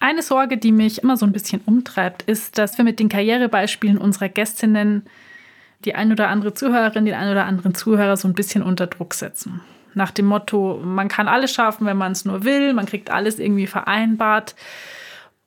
Eine Sorge, die mich immer so ein bisschen umtreibt, ist, dass wir mit den Karrierebeispielen unserer Gästinnen die ein oder andere Zuhörerin, den ein oder anderen Zuhörer so ein bisschen unter Druck setzen. Nach dem Motto, man kann alles schaffen, wenn man es nur will, man kriegt alles irgendwie vereinbart.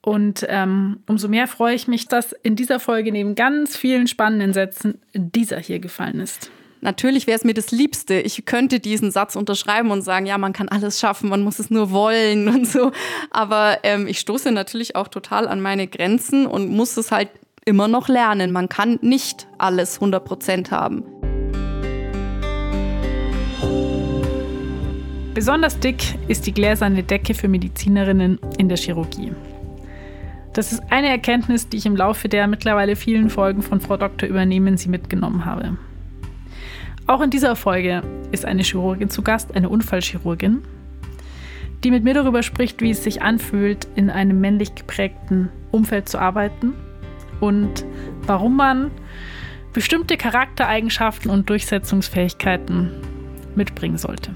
Und ähm, umso mehr freue ich mich, dass in dieser Folge neben ganz vielen spannenden Sätzen dieser hier gefallen ist. Natürlich wäre es mir das Liebste. Ich könnte diesen Satz unterschreiben und sagen, ja, man kann alles schaffen, man muss es nur wollen und so. Aber ähm, ich stoße natürlich auch total an meine Grenzen und muss es halt immer noch lernen. Man kann nicht alles 100 Prozent haben. Besonders dick ist die gläserne Decke für Medizinerinnen in der Chirurgie. Das ist eine Erkenntnis, die ich im Laufe der mittlerweile vielen Folgen von Frau Dr. Übernehmen Sie mitgenommen habe. Auch in dieser Folge ist eine Chirurgin zu Gast, eine Unfallchirurgin, die mit mir darüber spricht, wie es sich anfühlt, in einem männlich geprägten Umfeld zu arbeiten und warum man bestimmte Charaktereigenschaften und Durchsetzungsfähigkeiten mitbringen sollte.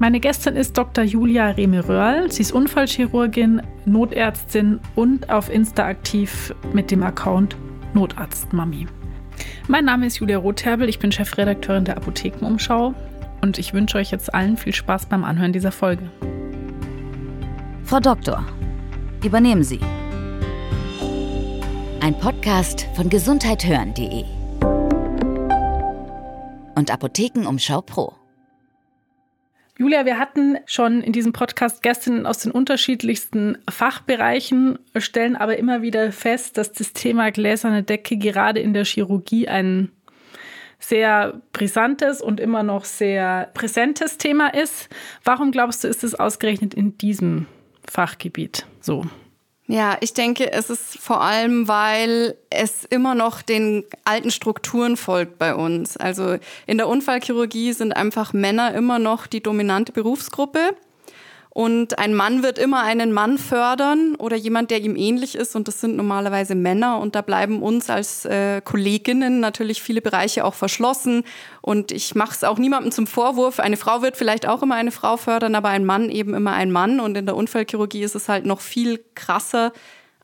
Meine Gästin ist Dr. Julia Rehme-Röhrl. Sie ist Unfallchirurgin, Notärztin und auf Insta aktiv mit dem Account Notarztmami. Mein Name ist Julia Rotherbel, ich bin Chefredakteurin der Apothekenumschau und ich wünsche euch jetzt allen viel Spaß beim Anhören dieser Folge. Frau Doktor, übernehmen Sie. Ein Podcast von gesundheithören.de und Apothekenumschau Pro. Julia, wir hatten schon in diesem Podcast Gästinnen aus den unterschiedlichsten Fachbereichen, stellen aber immer wieder fest, dass das Thema gläserne Decke gerade in der Chirurgie ein sehr brisantes und immer noch sehr präsentes Thema ist. Warum glaubst du, ist es ausgerechnet in diesem Fachgebiet so? Ja, ich denke, es ist vor allem, weil es immer noch den alten Strukturen folgt bei uns. Also in der Unfallchirurgie sind einfach Männer immer noch die dominante Berufsgruppe. Und ein Mann wird immer einen Mann fördern oder jemand, der ihm ähnlich ist. Und das sind normalerweise Männer. Und da bleiben uns als äh, Kolleginnen natürlich viele Bereiche auch verschlossen. Und ich mache es auch niemandem zum Vorwurf. Eine Frau wird vielleicht auch immer eine Frau fördern, aber ein Mann eben immer ein Mann. Und in der Unfallchirurgie ist es halt noch viel krasser,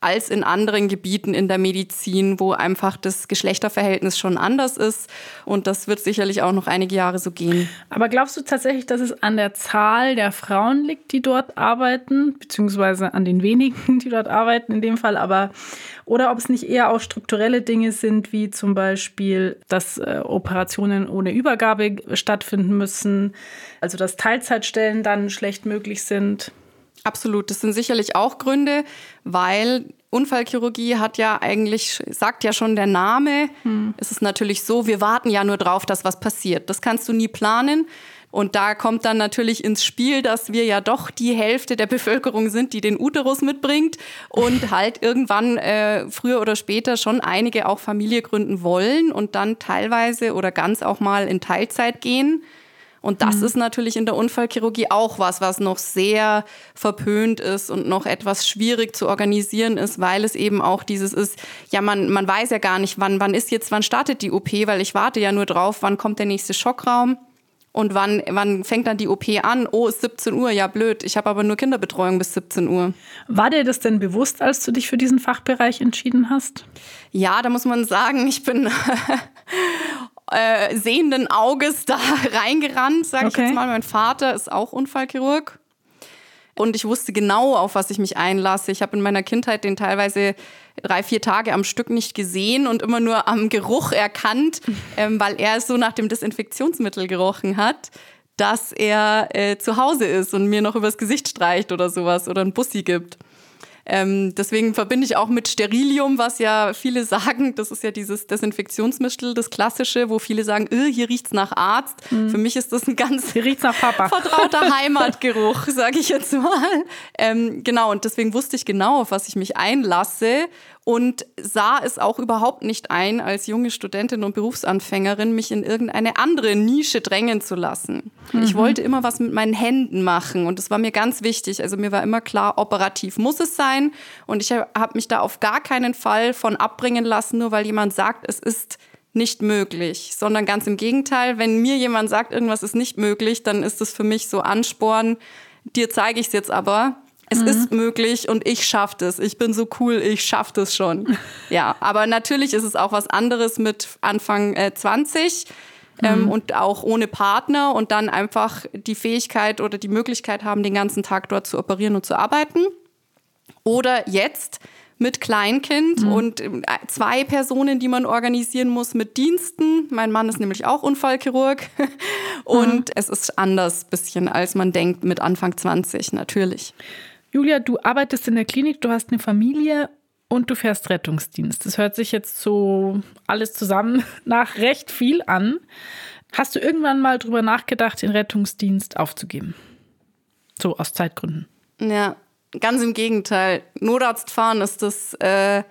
als in anderen Gebieten in der Medizin, wo einfach das Geschlechterverhältnis schon anders ist. Und das wird sicherlich auch noch einige Jahre so gehen. Aber glaubst du tatsächlich, dass es an der Zahl der Frauen liegt, die dort arbeiten, beziehungsweise an den wenigen, die dort arbeiten in dem Fall, aber oder ob es nicht eher auch strukturelle Dinge sind, wie zum Beispiel, dass äh, Operationen ohne Übergabe stattfinden müssen, also dass Teilzeitstellen dann schlecht möglich sind? Absolut, das sind sicherlich auch Gründe, weil Unfallchirurgie hat ja eigentlich, sagt ja schon der Name, hm. es ist natürlich so, wir warten ja nur drauf, dass was passiert. Das kannst du nie planen. Und da kommt dann natürlich ins Spiel, dass wir ja doch die Hälfte der Bevölkerung sind, die den Uterus mitbringt und halt irgendwann äh, früher oder später schon einige auch Familie gründen wollen und dann teilweise oder ganz auch mal in Teilzeit gehen. Und das mhm. ist natürlich in der Unfallchirurgie auch was, was noch sehr verpönt ist und noch etwas schwierig zu organisieren ist, weil es eben auch dieses ist, ja, man, man weiß ja gar nicht, wann, wann ist jetzt, wann startet die OP, weil ich warte ja nur drauf, wann kommt der nächste Schockraum. Und wann, wann fängt dann die OP an? Oh, ist 17 Uhr, ja blöd. Ich habe aber nur Kinderbetreuung bis 17 Uhr. War dir das denn bewusst, als du dich für diesen Fachbereich entschieden hast? Ja, da muss man sagen, ich bin äh, sehenden Auges da reingerannt, sage okay. ich jetzt mal. Mein Vater ist auch Unfallchirurg. Und ich wusste genau, auf was ich mich einlasse. Ich habe in meiner Kindheit den teilweise drei, vier Tage am Stück nicht gesehen und immer nur am Geruch erkannt, ähm, weil er so nach dem Desinfektionsmittel gerochen hat, dass er äh, zu Hause ist und mir noch übers Gesicht streicht oder sowas oder ein Bussi gibt. Ähm, deswegen verbinde ich auch mit Sterilium, was ja viele sagen, das ist ja dieses Desinfektionsmittel, das klassische, wo viele sagen, äh, hier riecht's nach Arzt. Mhm. Für mich ist das ein ganz nach Papa. vertrauter Heimatgeruch, sage ich jetzt mal. Ähm, genau, und deswegen wusste ich genau, auf was ich mich einlasse und sah es auch überhaupt nicht ein, als junge Studentin und Berufsanfängerin mich in irgendeine andere Nische drängen zu lassen. Mhm. Ich wollte immer was mit meinen Händen machen und das war mir ganz wichtig. Also mir war immer klar, operativ muss es sein und ich habe mich da auf gar keinen Fall von abbringen lassen, nur weil jemand sagt, es ist nicht möglich, sondern ganz im Gegenteil, wenn mir jemand sagt, irgendwas ist nicht möglich, dann ist es für mich so Ansporn, dir zeige ich es jetzt aber Es mhm. ist möglich und ich schaffe das. Ich bin so cool, ich schaffe das schon. ja, aber natürlich ist es auch was anderes mit Anfang äh, 20 ähm, mhm. und auch ohne Partner und dann einfach die Fähigkeit oder die Möglichkeit haben, den ganzen Tag dort zu operieren und zu arbeiten. Oder jetzt mit Kleinkind mhm. und äh, zwei Personen, die man organisieren muss mit Diensten. Mein Mann ist nämlich auch Unfallchirurg und mhm. es ist anders bisschen, als man denkt mit Anfang 20, natürlich. Julia, du arbeitest in der Klinik, du hast eine Familie und du fährst Rettungsdienst. Das hört sich jetzt so alles zusammen nach recht viel an. Hast du irgendwann mal drüber nachgedacht, den Rettungsdienst aufzugeben? So aus Zeitgründen. Ja, ganz im Gegenteil. Notarzt fahren ist das, äh,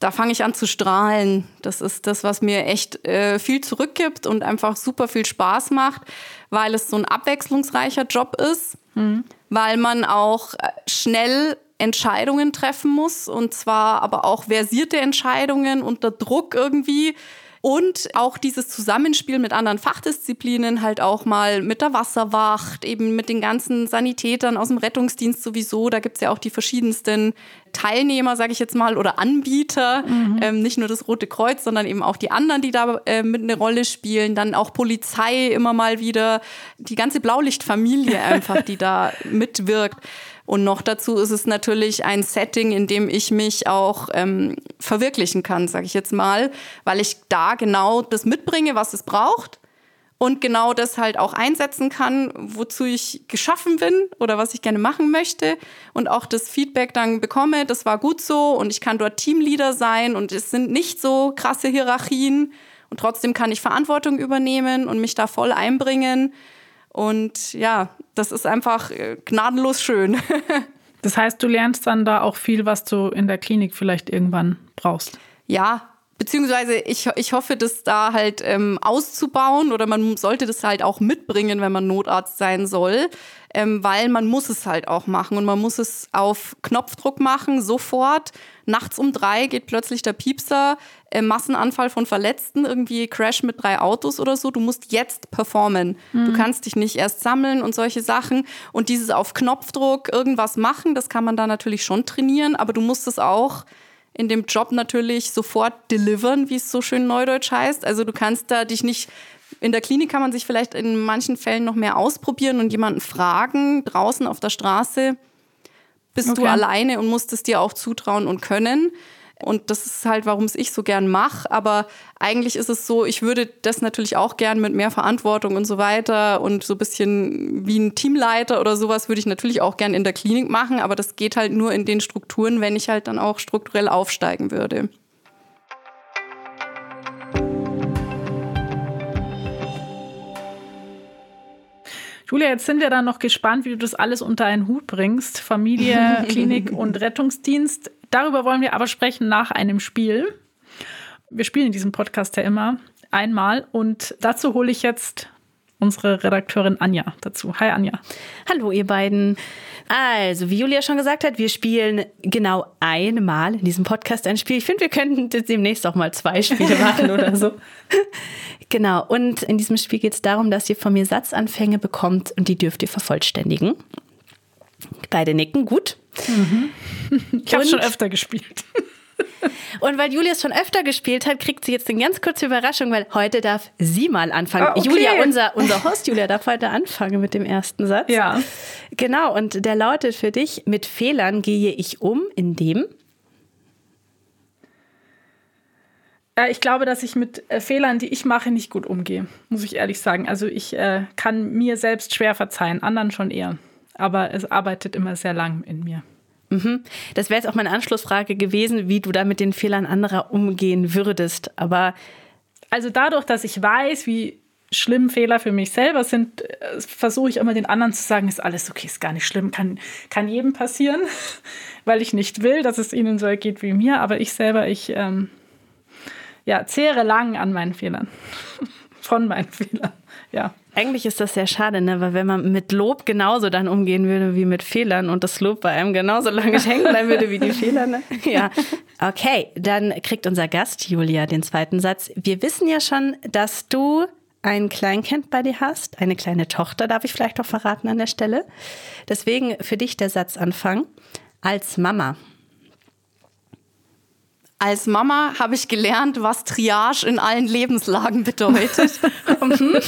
da fange ich an zu strahlen. Das ist das, was mir echt äh, viel zurückgibt und einfach super viel Spaß macht, weil es so ein abwechslungsreicher Job ist. Mhm weil man auch äh, schnell Entscheidungen treffen muss und zwar aber auch versierte Entscheidungen unter Druck irgendwie und auch dieses Zusammenspiel mit anderen Fachdisziplinen, halt auch mal mit der Wasserwacht, eben mit den ganzen Sanitätern aus dem Rettungsdienst sowieso. Da gibt's ja auch die verschiedensten Teilnehmer, sage ich jetzt mal, oder Anbieter. Mhm. Ähm, nicht nur das Rote Kreuz, sondern eben auch die anderen, die da äh, mit eine Rolle spielen. Dann auch Polizei immer mal wieder. Die ganze Blaulichtfamilie einfach, die da mitwirkt. Und noch dazu ist es natürlich ein Setting, in dem ich mich auch ähm, verwirklichen kann, sage ich jetzt mal, weil ich da genau das mitbringe, was es braucht und genau das halt auch einsetzen kann, wozu ich geschaffen bin oder was ich gerne machen möchte und auch das Feedback dann bekomme, das war gut so und ich kann dort Teamleader sein und es sind nicht so krasse Hierarchien und trotzdem kann ich Verantwortung übernehmen und mich da voll einbringen und ja, das ist einfach äh, gnadenlos schön. das heißt, du lernst dann da auch viel, was du in der Klinik vielleicht irgendwann brauchst. Ja, beziehungsweise ich, ich hoffe, das da halt ähm, auszubauen oder man sollte das halt auch mitbringen, wenn man Notarzt sein soll, ähm, weil man muss es halt auch machen und man muss es auf Knopfdruck machen, sofort. Nachts um drei geht plötzlich der Piepser, äh, Massenanfall von Verletzten, irgendwie Crash mit drei Autos oder so. Du musst jetzt performen. Mhm. Du kannst dich nicht erst sammeln und solche Sachen. Und dieses auf Knopfdruck irgendwas machen, das kann man da natürlich schon trainieren, aber du musst es auch in dem Job natürlich sofort delivern, wie es so schön neudeutsch heißt. Also du kannst da dich nicht in der Klinik kann man sich vielleicht in manchen Fällen noch mehr ausprobieren und jemanden fragen. Draußen auf der Straße bist okay. du alleine und musst es dir auch zutrauen und können. Und das ist halt, warum es ich so gern mache. Aber eigentlich ist es so, ich würde das natürlich auch gern mit mehr Verantwortung und so weiter und so ein bisschen wie ein Teamleiter oder sowas würde ich natürlich auch gern in der Klinik machen. Aber das geht halt nur in den Strukturen, wenn ich halt dann auch strukturell aufsteigen würde. Julia, jetzt sind wir dann noch gespannt, wie du das alles unter einen Hut bringst. Familie, Klinik und Rettungsdienst. Darüber wollen wir aber sprechen nach einem Spiel. Wir spielen in diesem Podcast ja immer einmal und dazu hole ich jetzt unsere Redakteurin Anja dazu. Hi Anja. Hallo ihr beiden. Also, wie Julia schon gesagt hat, wir spielen genau einmal in diesem Podcast ein Spiel. Ich finde, wir könnten demnächst auch mal zwei Spiele machen oder so. Genau, und in diesem Spiel geht es darum, dass ihr von mir Satzanfänge bekommt und die dürft ihr vervollständigen. Beide nicken, gut. Mhm. Ich habe schon öfter gespielt. Und weil Julia es schon öfter gespielt hat, kriegt sie jetzt eine ganz kurze Überraschung, weil heute darf sie mal anfangen. Ah, okay. Julia, unser, unser Host Julia, darf heute anfangen mit dem ersten Satz. Ja. Genau, und der lautet für dich, mit Fehlern gehe ich um, indem... Äh, ich glaube, dass ich mit äh, Fehlern, die ich mache, nicht gut umgehe, muss ich ehrlich sagen. Also ich äh, kann mir selbst schwer verzeihen, anderen schon eher. Aber es arbeitet immer sehr lang in mir. Mhm. Das wäre jetzt auch meine Anschlussfrage gewesen, wie du da mit den Fehlern anderer umgehen würdest. Aber also dadurch, dass ich weiß, wie schlimm Fehler für mich selber sind, äh, versuche ich immer den anderen zu sagen, ist alles okay, ist gar nicht schlimm, kann, kann jedem passieren, weil ich nicht will, dass es ihnen so ergeht wie mir. Aber ich selber, ich ähm, ja, zehre lang an meinen Fehlern. Von meinen Fehlern, ja. Eigentlich ist das sehr schade, ne? weil wenn man mit Lob genauso dann umgehen würde wie mit Fehlern und das Lob bei einem genauso lange hängen bleiben würde wie die Fehler. Ne? Ja, okay, dann kriegt unser Gast Julia den zweiten Satz. Wir wissen ja schon, dass du ein Kleinkind bei dir hast, eine kleine Tochter, darf ich vielleicht auch verraten an der Stelle. Deswegen für dich der Satzanfang. Als Mama als Mama habe ich gelernt, was Triage in allen Lebenslagen bedeutet.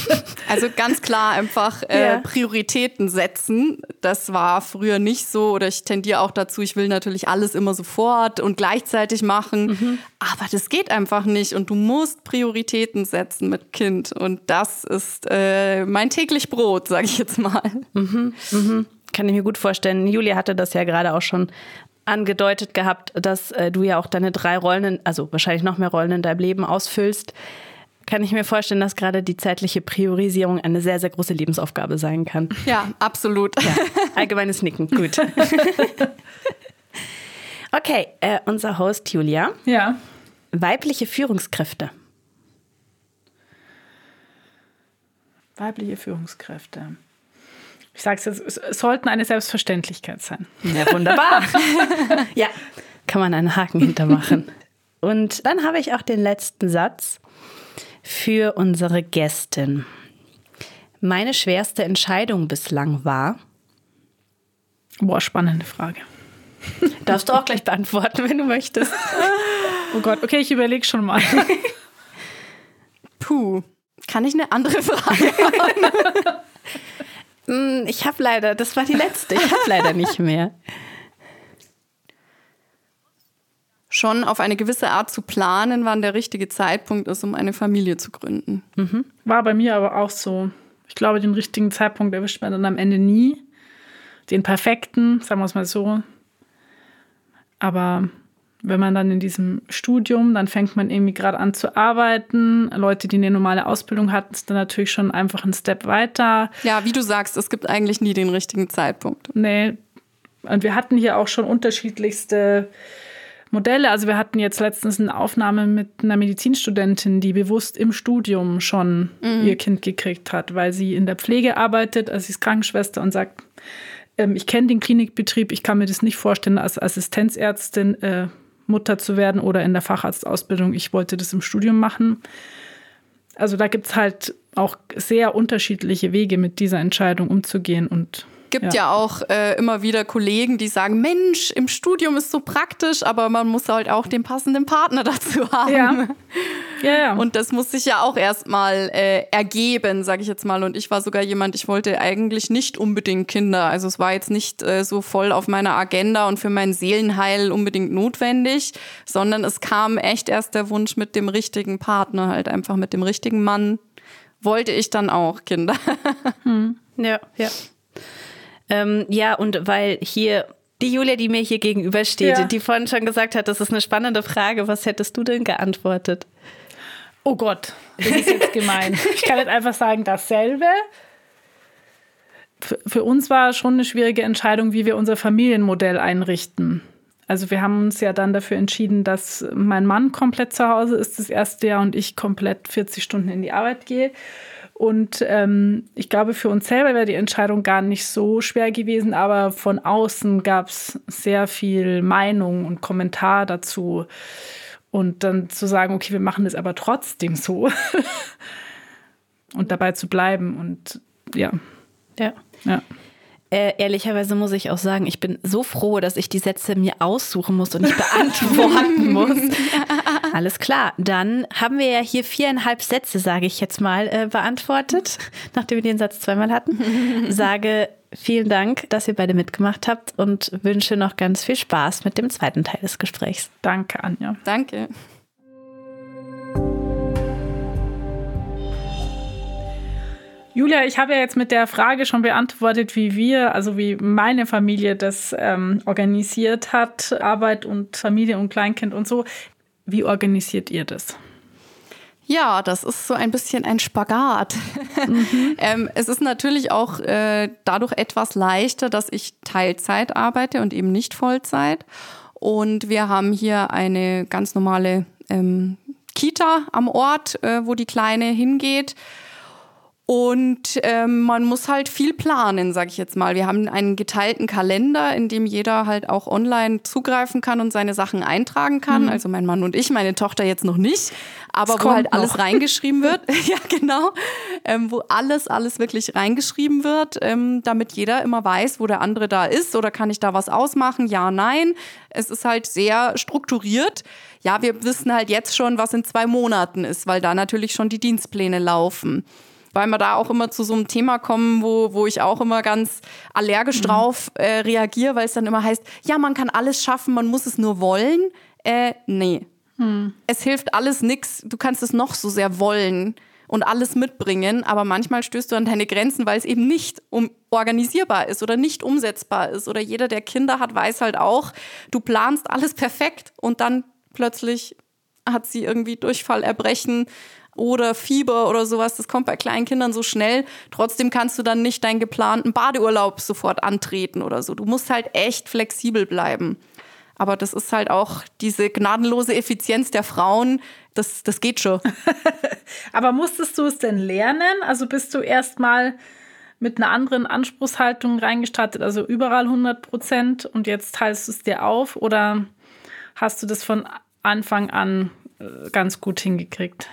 also ganz klar einfach äh, ja. Prioritäten setzen. Das war früher nicht so oder ich tendiere auch dazu, ich will natürlich alles immer sofort und gleichzeitig machen. Mhm. Aber das geht einfach nicht und du musst Prioritäten setzen mit Kind. Und das ist äh, mein täglich Brot, sage ich jetzt mal. Mhm. Mhm kann ich mir gut vorstellen. Julia hatte das ja gerade auch schon angedeutet gehabt, dass äh, du ja auch deine drei Rollen, also wahrscheinlich noch mehr Rollen in deinem Leben ausfüllst. Kann ich mir vorstellen, dass gerade die zeitliche Priorisierung eine sehr, sehr große Lebensaufgabe sein kann. Ja, absolut. Ja, allgemeines Nicken, gut. okay, äh, unser Host Julia. Ja. Weibliche Führungskräfte. Weibliche Führungskräfte. Ich sage es jetzt, es sollten eine Selbstverständlichkeit sein. Ja, wunderbar. ja, kann man einen Haken hintermachen. Und dann habe ich auch den letzten Satz für unsere Gästin. Meine schwerste Entscheidung bislang war. Boah, spannende Frage. Darfst du auch gleich beantworten, wenn du möchtest. Oh Gott, okay, ich überlege schon mal. Puh, kann ich eine andere Frage haben? Hm, ich habe leider, das war die letzte, ich habe leider nicht mehr. Schon auf eine gewisse Art zu planen, wann der richtige Zeitpunkt ist, um eine Familie zu gründen. Mhm. War bei mir aber auch so. Ich glaube, den richtigen Zeitpunkt erwischt man dann am Ende nie. Den perfekten, sagen wir es mal so. Aber wenn man dann in diesem Studium, dann fängt man irgendwie gerade an zu arbeiten. Leute, die eine normale Ausbildung hatten, ist dann natürlich schon einfach ein Step weiter. Ja, wie du sagst, es gibt eigentlich nie den richtigen Zeitpunkt. Nee. Und wir hatten hier auch schon unterschiedlichste Modelle. Also wir hatten jetzt letztens eine Aufnahme mit einer Medizinstudentin, die bewusst im Studium schon mhm. ihr Kind gekriegt hat, weil sie in der Pflege arbeitet, also sie ist Krankenschwester und sagt, ähm, ich kenne den Klinikbetrieb, ich kann mir das nicht vorstellen, als Assistenzärztin äh, Mutter zu werden oder in der Facharztausbildung. Ich wollte das im Studium machen. Also da gibt es halt auch sehr unterschiedliche Wege, mit dieser Entscheidung umzugehen und gibt ja, ja auch äh, immer wieder Kollegen, die sagen, Mensch, im Studium ist so praktisch, aber man muss halt auch den passenden Partner dazu haben. Ja. Ja, ja. Und das muss sich ja auch erstmal äh, ergeben, sage ich jetzt mal. Und ich war sogar jemand, ich wollte eigentlich nicht unbedingt Kinder. Also es war jetzt nicht äh, so voll auf meiner Agenda und für mein Seelenheil unbedingt notwendig, sondern es kam echt erst der Wunsch mit dem richtigen Partner, halt einfach mit dem richtigen Mann, wollte ich dann auch Kinder. Hm. Ja, ja. Ähm, ja, und weil hier die Julia, die mir hier gegenübersteht, ja. die vorhin schon gesagt hat, das ist eine spannende Frage, was hättest du denn geantwortet? Oh Gott, das ist jetzt gemein. ich kann jetzt einfach sagen, dasselbe. Für, für uns war schon eine schwierige Entscheidung, wie wir unser Familienmodell einrichten. Also wir haben uns ja dann dafür entschieden, dass mein Mann komplett zu Hause ist das erste Jahr und ich komplett 40 Stunden in die Arbeit gehe. Und ähm, ich glaube, für uns selber wäre die Entscheidung gar nicht so schwer gewesen, aber von außen gab es sehr viel Meinung und Kommentar dazu. Und dann zu sagen, okay, wir machen das aber trotzdem so. und dabei zu bleiben und ja. Ja. ja. Äh, ehrlicherweise muss ich auch sagen, ich bin so froh, dass ich die Sätze mir aussuchen muss und nicht beantworten muss. Alles klar, dann haben wir ja hier viereinhalb Sätze, sage ich jetzt mal, äh, beantwortet, nachdem wir den Satz zweimal hatten. Sage vielen Dank, dass ihr beide mitgemacht habt und wünsche noch ganz viel Spaß mit dem zweiten Teil des Gesprächs. Danke, Anja. Danke. Julia, ich habe ja jetzt mit der Frage schon beantwortet, wie wir, also wie meine Familie das ähm, organisiert hat, Arbeit und Familie und Kleinkind und so. Wie organisiert ihr das? Ja, das ist so ein bisschen ein Spagat. Mhm. ähm, es ist natürlich auch äh, dadurch etwas leichter, dass ich Teilzeit arbeite und eben nicht Vollzeit. Und wir haben hier eine ganz normale ähm, Kita am Ort, äh, wo die Kleine hingeht. Und ähm, man muss halt viel planen, sage ich jetzt mal. Wir haben einen geteilten Kalender, in dem jeder halt auch online zugreifen kann und seine Sachen eintragen kann. Mhm. Also mein Mann und ich, meine Tochter jetzt noch nicht, aber das wo halt noch. alles reingeschrieben wird. ja, genau. Ähm, wo alles, alles wirklich reingeschrieben wird, ähm, damit jeder immer weiß, wo der andere da ist oder kann ich da was ausmachen? Ja, nein. Es ist halt sehr strukturiert. Ja, wir wissen halt jetzt schon, was in zwei Monaten ist, weil da natürlich schon die Dienstpläne laufen weil wir da auch immer zu so einem Thema kommen, wo, wo ich auch immer ganz allergisch mhm. drauf äh, reagiere, weil es dann immer heißt, ja, man kann alles schaffen, man muss es nur wollen. Äh, nee. Mhm. Es hilft alles nichts. Du kannst es noch so sehr wollen und alles mitbringen, aber manchmal stößt du an deine Grenzen, weil es eben nicht um organisierbar ist oder nicht umsetzbar ist. Oder jeder, der Kinder hat, weiß halt auch, du planst alles perfekt und dann plötzlich hat sie irgendwie Durchfall, Erbrechen, oder Fieber oder sowas. Das kommt bei kleinen Kindern so schnell. Trotzdem kannst du dann nicht deinen geplanten Badeurlaub sofort antreten oder so. Du musst halt echt flexibel bleiben. Aber das ist halt auch diese gnadenlose Effizienz der Frauen. Das, das geht schon. Aber musstest du es denn lernen? Also bist du erstmal mit einer anderen Anspruchshaltung reingestartet, also überall 100 Prozent und jetzt teilst du es dir auf oder hast du das von Anfang an äh, ganz gut hingekriegt?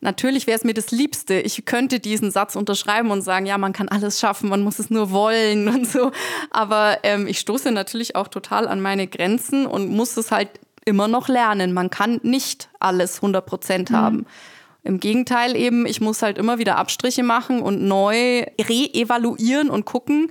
Natürlich wäre es mir das Liebste. Ich könnte diesen Satz unterschreiben und sagen, ja, man kann alles schaffen, man muss es nur wollen und so. Aber ähm, ich stoße natürlich auch total an meine Grenzen und muss es halt immer noch lernen. Man kann nicht alles 100 Prozent mhm. haben. Im Gegenteil eben, ich muss halt immer wieder Abstriche machen und neu re-evaluieren und gucken,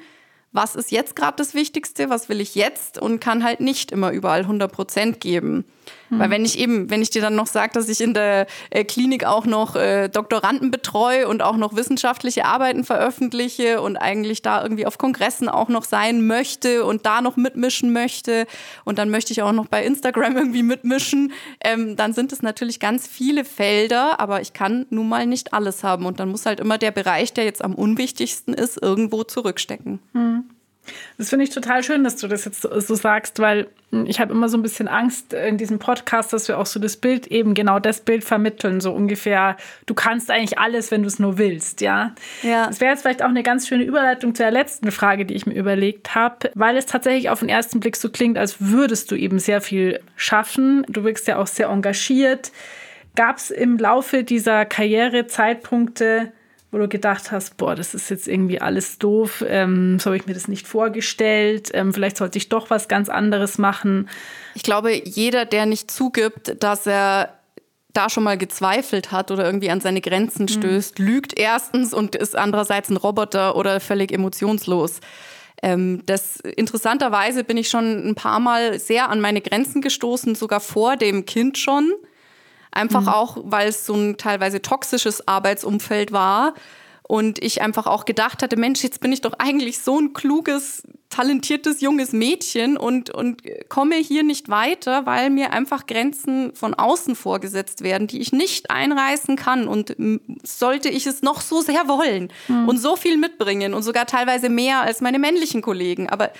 was ist jetzt gerade das Wichtigste, was will ich jetzt und kann halt nicht immer überall 100 Prozent geben. Mhm. Weil wenn ich eben, wenn ich dir dann noch sage, dass ich in der äh, Klinik auch noch äh, Doktoranden betreue und auch noch wissenschaftliche Arbeiten veröffentliche und eigentlich da irgendwie auf Kongressen auch noch sein möchte und da noch mitmischen möchte und dann möchte ich auch noch bei Instagram irgendwie mitmischen, ähm, dann sind es natürlich ganz viele Felder, aber ich kann nun mal nicht alles haben und dann muss halt immer der Bereich, der jetzt am unwichtigsten ist, irgendwo zurückstecken. Mhm. Das finde ich total schön, dass du das jetzt so, sagst, weil ich habe immer so ein bisschen Angst in diesem Podcast, dass wir auch so das Bild eben genau das Bild vermitteln, so ungefähr. Du kannst eigentlich alles, wenn du es nur willst, ja. Ja. Das wäre jetzt vielleicht auch eine ganz schöne Überleitung zur letzten Frage, die ich mir überlegt habe, weil es tatsächlich auf den ersten Blick so klingt, als würdest du eben sehr viel schaffen. Du wirkst ja auch sehr engagiert. Gab es im Laufe dieser Karriere Zeitpunkte, wo du gedacht hast, boah, das ist jetzt irgendwie alles doof, ähm, so habe ich mir das nicht vorgestellt, ähm, vielleicht sollte ich doch was ganz anderes machen. Ich glaube, jeder, der nicht zugibt, dass er da schon mal gezweifelt hat oder irgendwie an seine Grenzen mhm. stößt, mhm. lügt erstens und ist andererseits ein Roboter oder völlig emotionslos. Ähm, das interessanterweise bin ich schon ein paar Mal sehr an meine Grenzen gestoßen, sogar vor dem Kind schon. Einfach mhm. auch, weil es so ein teilweise toxisches Arbeitsumfeld war. Und ich einfach auch gedacht hatte, Mensch, jetzt bin ich doch eigentlich so ein kluges, talentiertes junges Mädchen und, und komme hier nicht weiter, weil mir einfach Grenzen von außen vorgesetzt werden, die ich nicht einreißen kann. Und sollte ich es noch so sehr wollen mhm. und so viel mitbringen und sogar teilweise mehr als meine männlichen Kollegen. Aber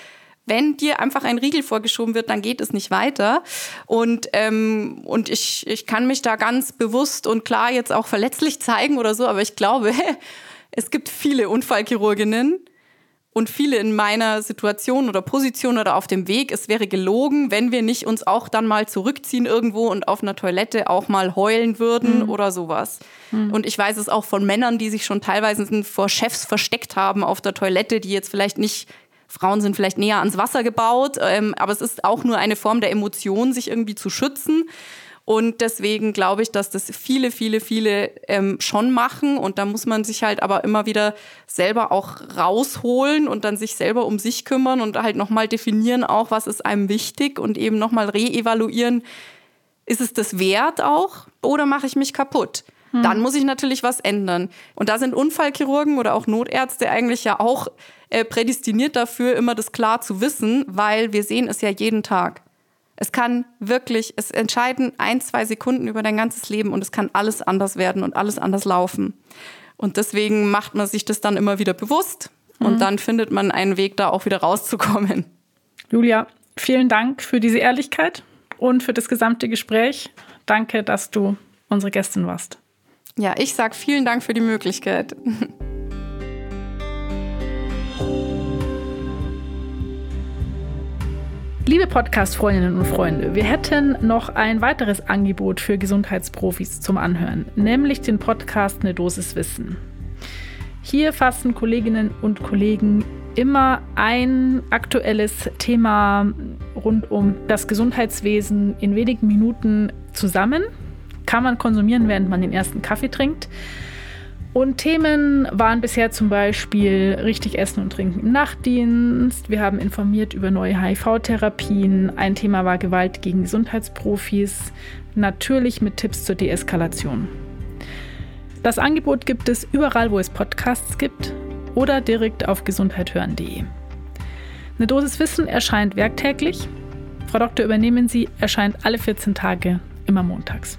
wenn dir einfach ein Riegel vorgeschoben wird, dann geht es nicht weiter. Und, ähm, und ich, ich kann mich da ganz bewusst und klar jetzt auch verletzlich zeigen oder so, aber ich glaube, es gibt viele Unfallchirurginnen und viele in meiner Situation oder Position oder auf dem Weg. Es wäre gelogen, wenn wir nicht uns auch dann mal zurückziehen irgendwo und auf einer Toilette auch mal heulen würden mhm. oder sowas. Mhm. Und ich weiß es auch von Männern, die sich schon teilweise vor Chefs versteckt haben auf der Toilette, die jetzt vielleicht nicht Frauen sind vielleicht näher ans Wasser gebaut, ähm, aber es ist auch nur eine Form der Emotion, sich irgendwie zu schützen. Und deswegen glaube ich, dass das viele, viele, viele ähm, schon machen. Und da muss man sich halt aber immer wieder selber auch rausholen und dann sich selber um sich kümmern und halt nochmal definieren auch, was ist einem wichtig und eben nochmal reevaluieren, ist es das wert auch oder mache ich mich kaputt? Hm. Dann muss ich natürlich was ändern. Und da sind Unfallchirurgen oder auch Notärzte eigentlich ja auch äh, prädestiniert dafür, immer das klar zu wissen, weil wir sehen es ja jeden Tag. Es kann wirklich, es entscheiden ein, zwei Sekunden über dein ganzes Leben und es kann alles anders werden und alles anders laufen. Und deswegen macht man sich das dann immer wieder bewusst und mhm. dann findet man einen Weg, da auch wieder rauszukommen. Julia, vielen Dank für diese Ehrlichkeit und für das gesamte Gespräch. Danke, dass du unsere Gästin warst. Ja, ich sage vielen Dank für die Möglichkeit. Liebe Podcast-Freundinnen und Freunde, wir hätten noch ein weiteres Angebot für Gesundheitsprofis zum Anhören, nämlich den Podcast Eine Dosis Wissen. Hier fassen Kolleginnen und Kollegen immer ein aktuelles Thema rund um das Gesundheitswesen in wenigen Minuten zusammen. Kann man konsumieren, während man den ersten Kaffee trinkt. Und Themen waren bisher zum Beispiel richtig Essen und Trinken im Nachtdienst. Wir haben informiert über neue HIV-Therapien. Ein Thema war Gewalt gegen Gesundheitsprofis. Natürlich mit Tipps zur Deeskalation. Das Angebot gibt es überall, wo es Podcasts gibt oder direkt auf gesundheithören.de. Eine Dosis Wissen erscheint werktäglich. Frau Doktor, übernehmen Sie, erscheint alle 14 Tage, immer montags.